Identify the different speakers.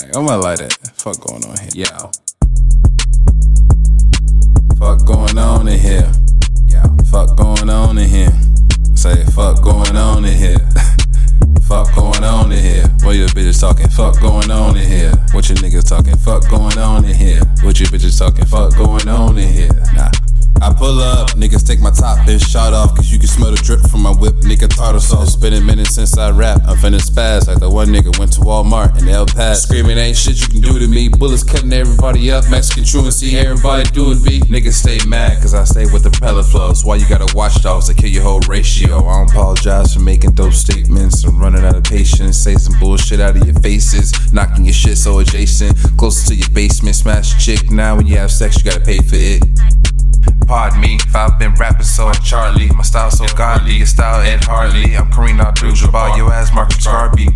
Speaker 1: Hey, I'm gonna like that. Fuck going on here.
Speaker 2: Yeah.
Speaker 1: Fuck going on in here.
Speaker 2: Yeah.
Speaker 1: Fuck going on in here. Say fuck going on in here. fuck going on in here. What your bitches talking? Fuck going on in here. What your niggas talking? Fuck going on in here. What you bitches talking? Fuck going on in here. Nah. I pull up, niggas take my top and shot off, cause you can smell the drip from my whip, nigga tartar sauce. Been a minute since I rap, I'm finna spaz like the one nigga went to Walmart in El Paso. Screaming ain't shit you can do to me, bullets cutting everybody up, Mexican truancy, everybody doing me. Niggas stay mad, cause I stay with the pellet flows. Why you gotta watch dogs to kill your whole ratio? I don't apologize for making dope statements, I'm running out of patience, say some bullshit out of your faces, knocking your shit so adjacent, closer to your basement, smash chick. Now when you have sex, you gotta pay for it. Me I've been rapping so Charlie. My style so godly, your style Ed Harley. I'm Kareem Abdul Jabbar, your ass Marcus Garvey.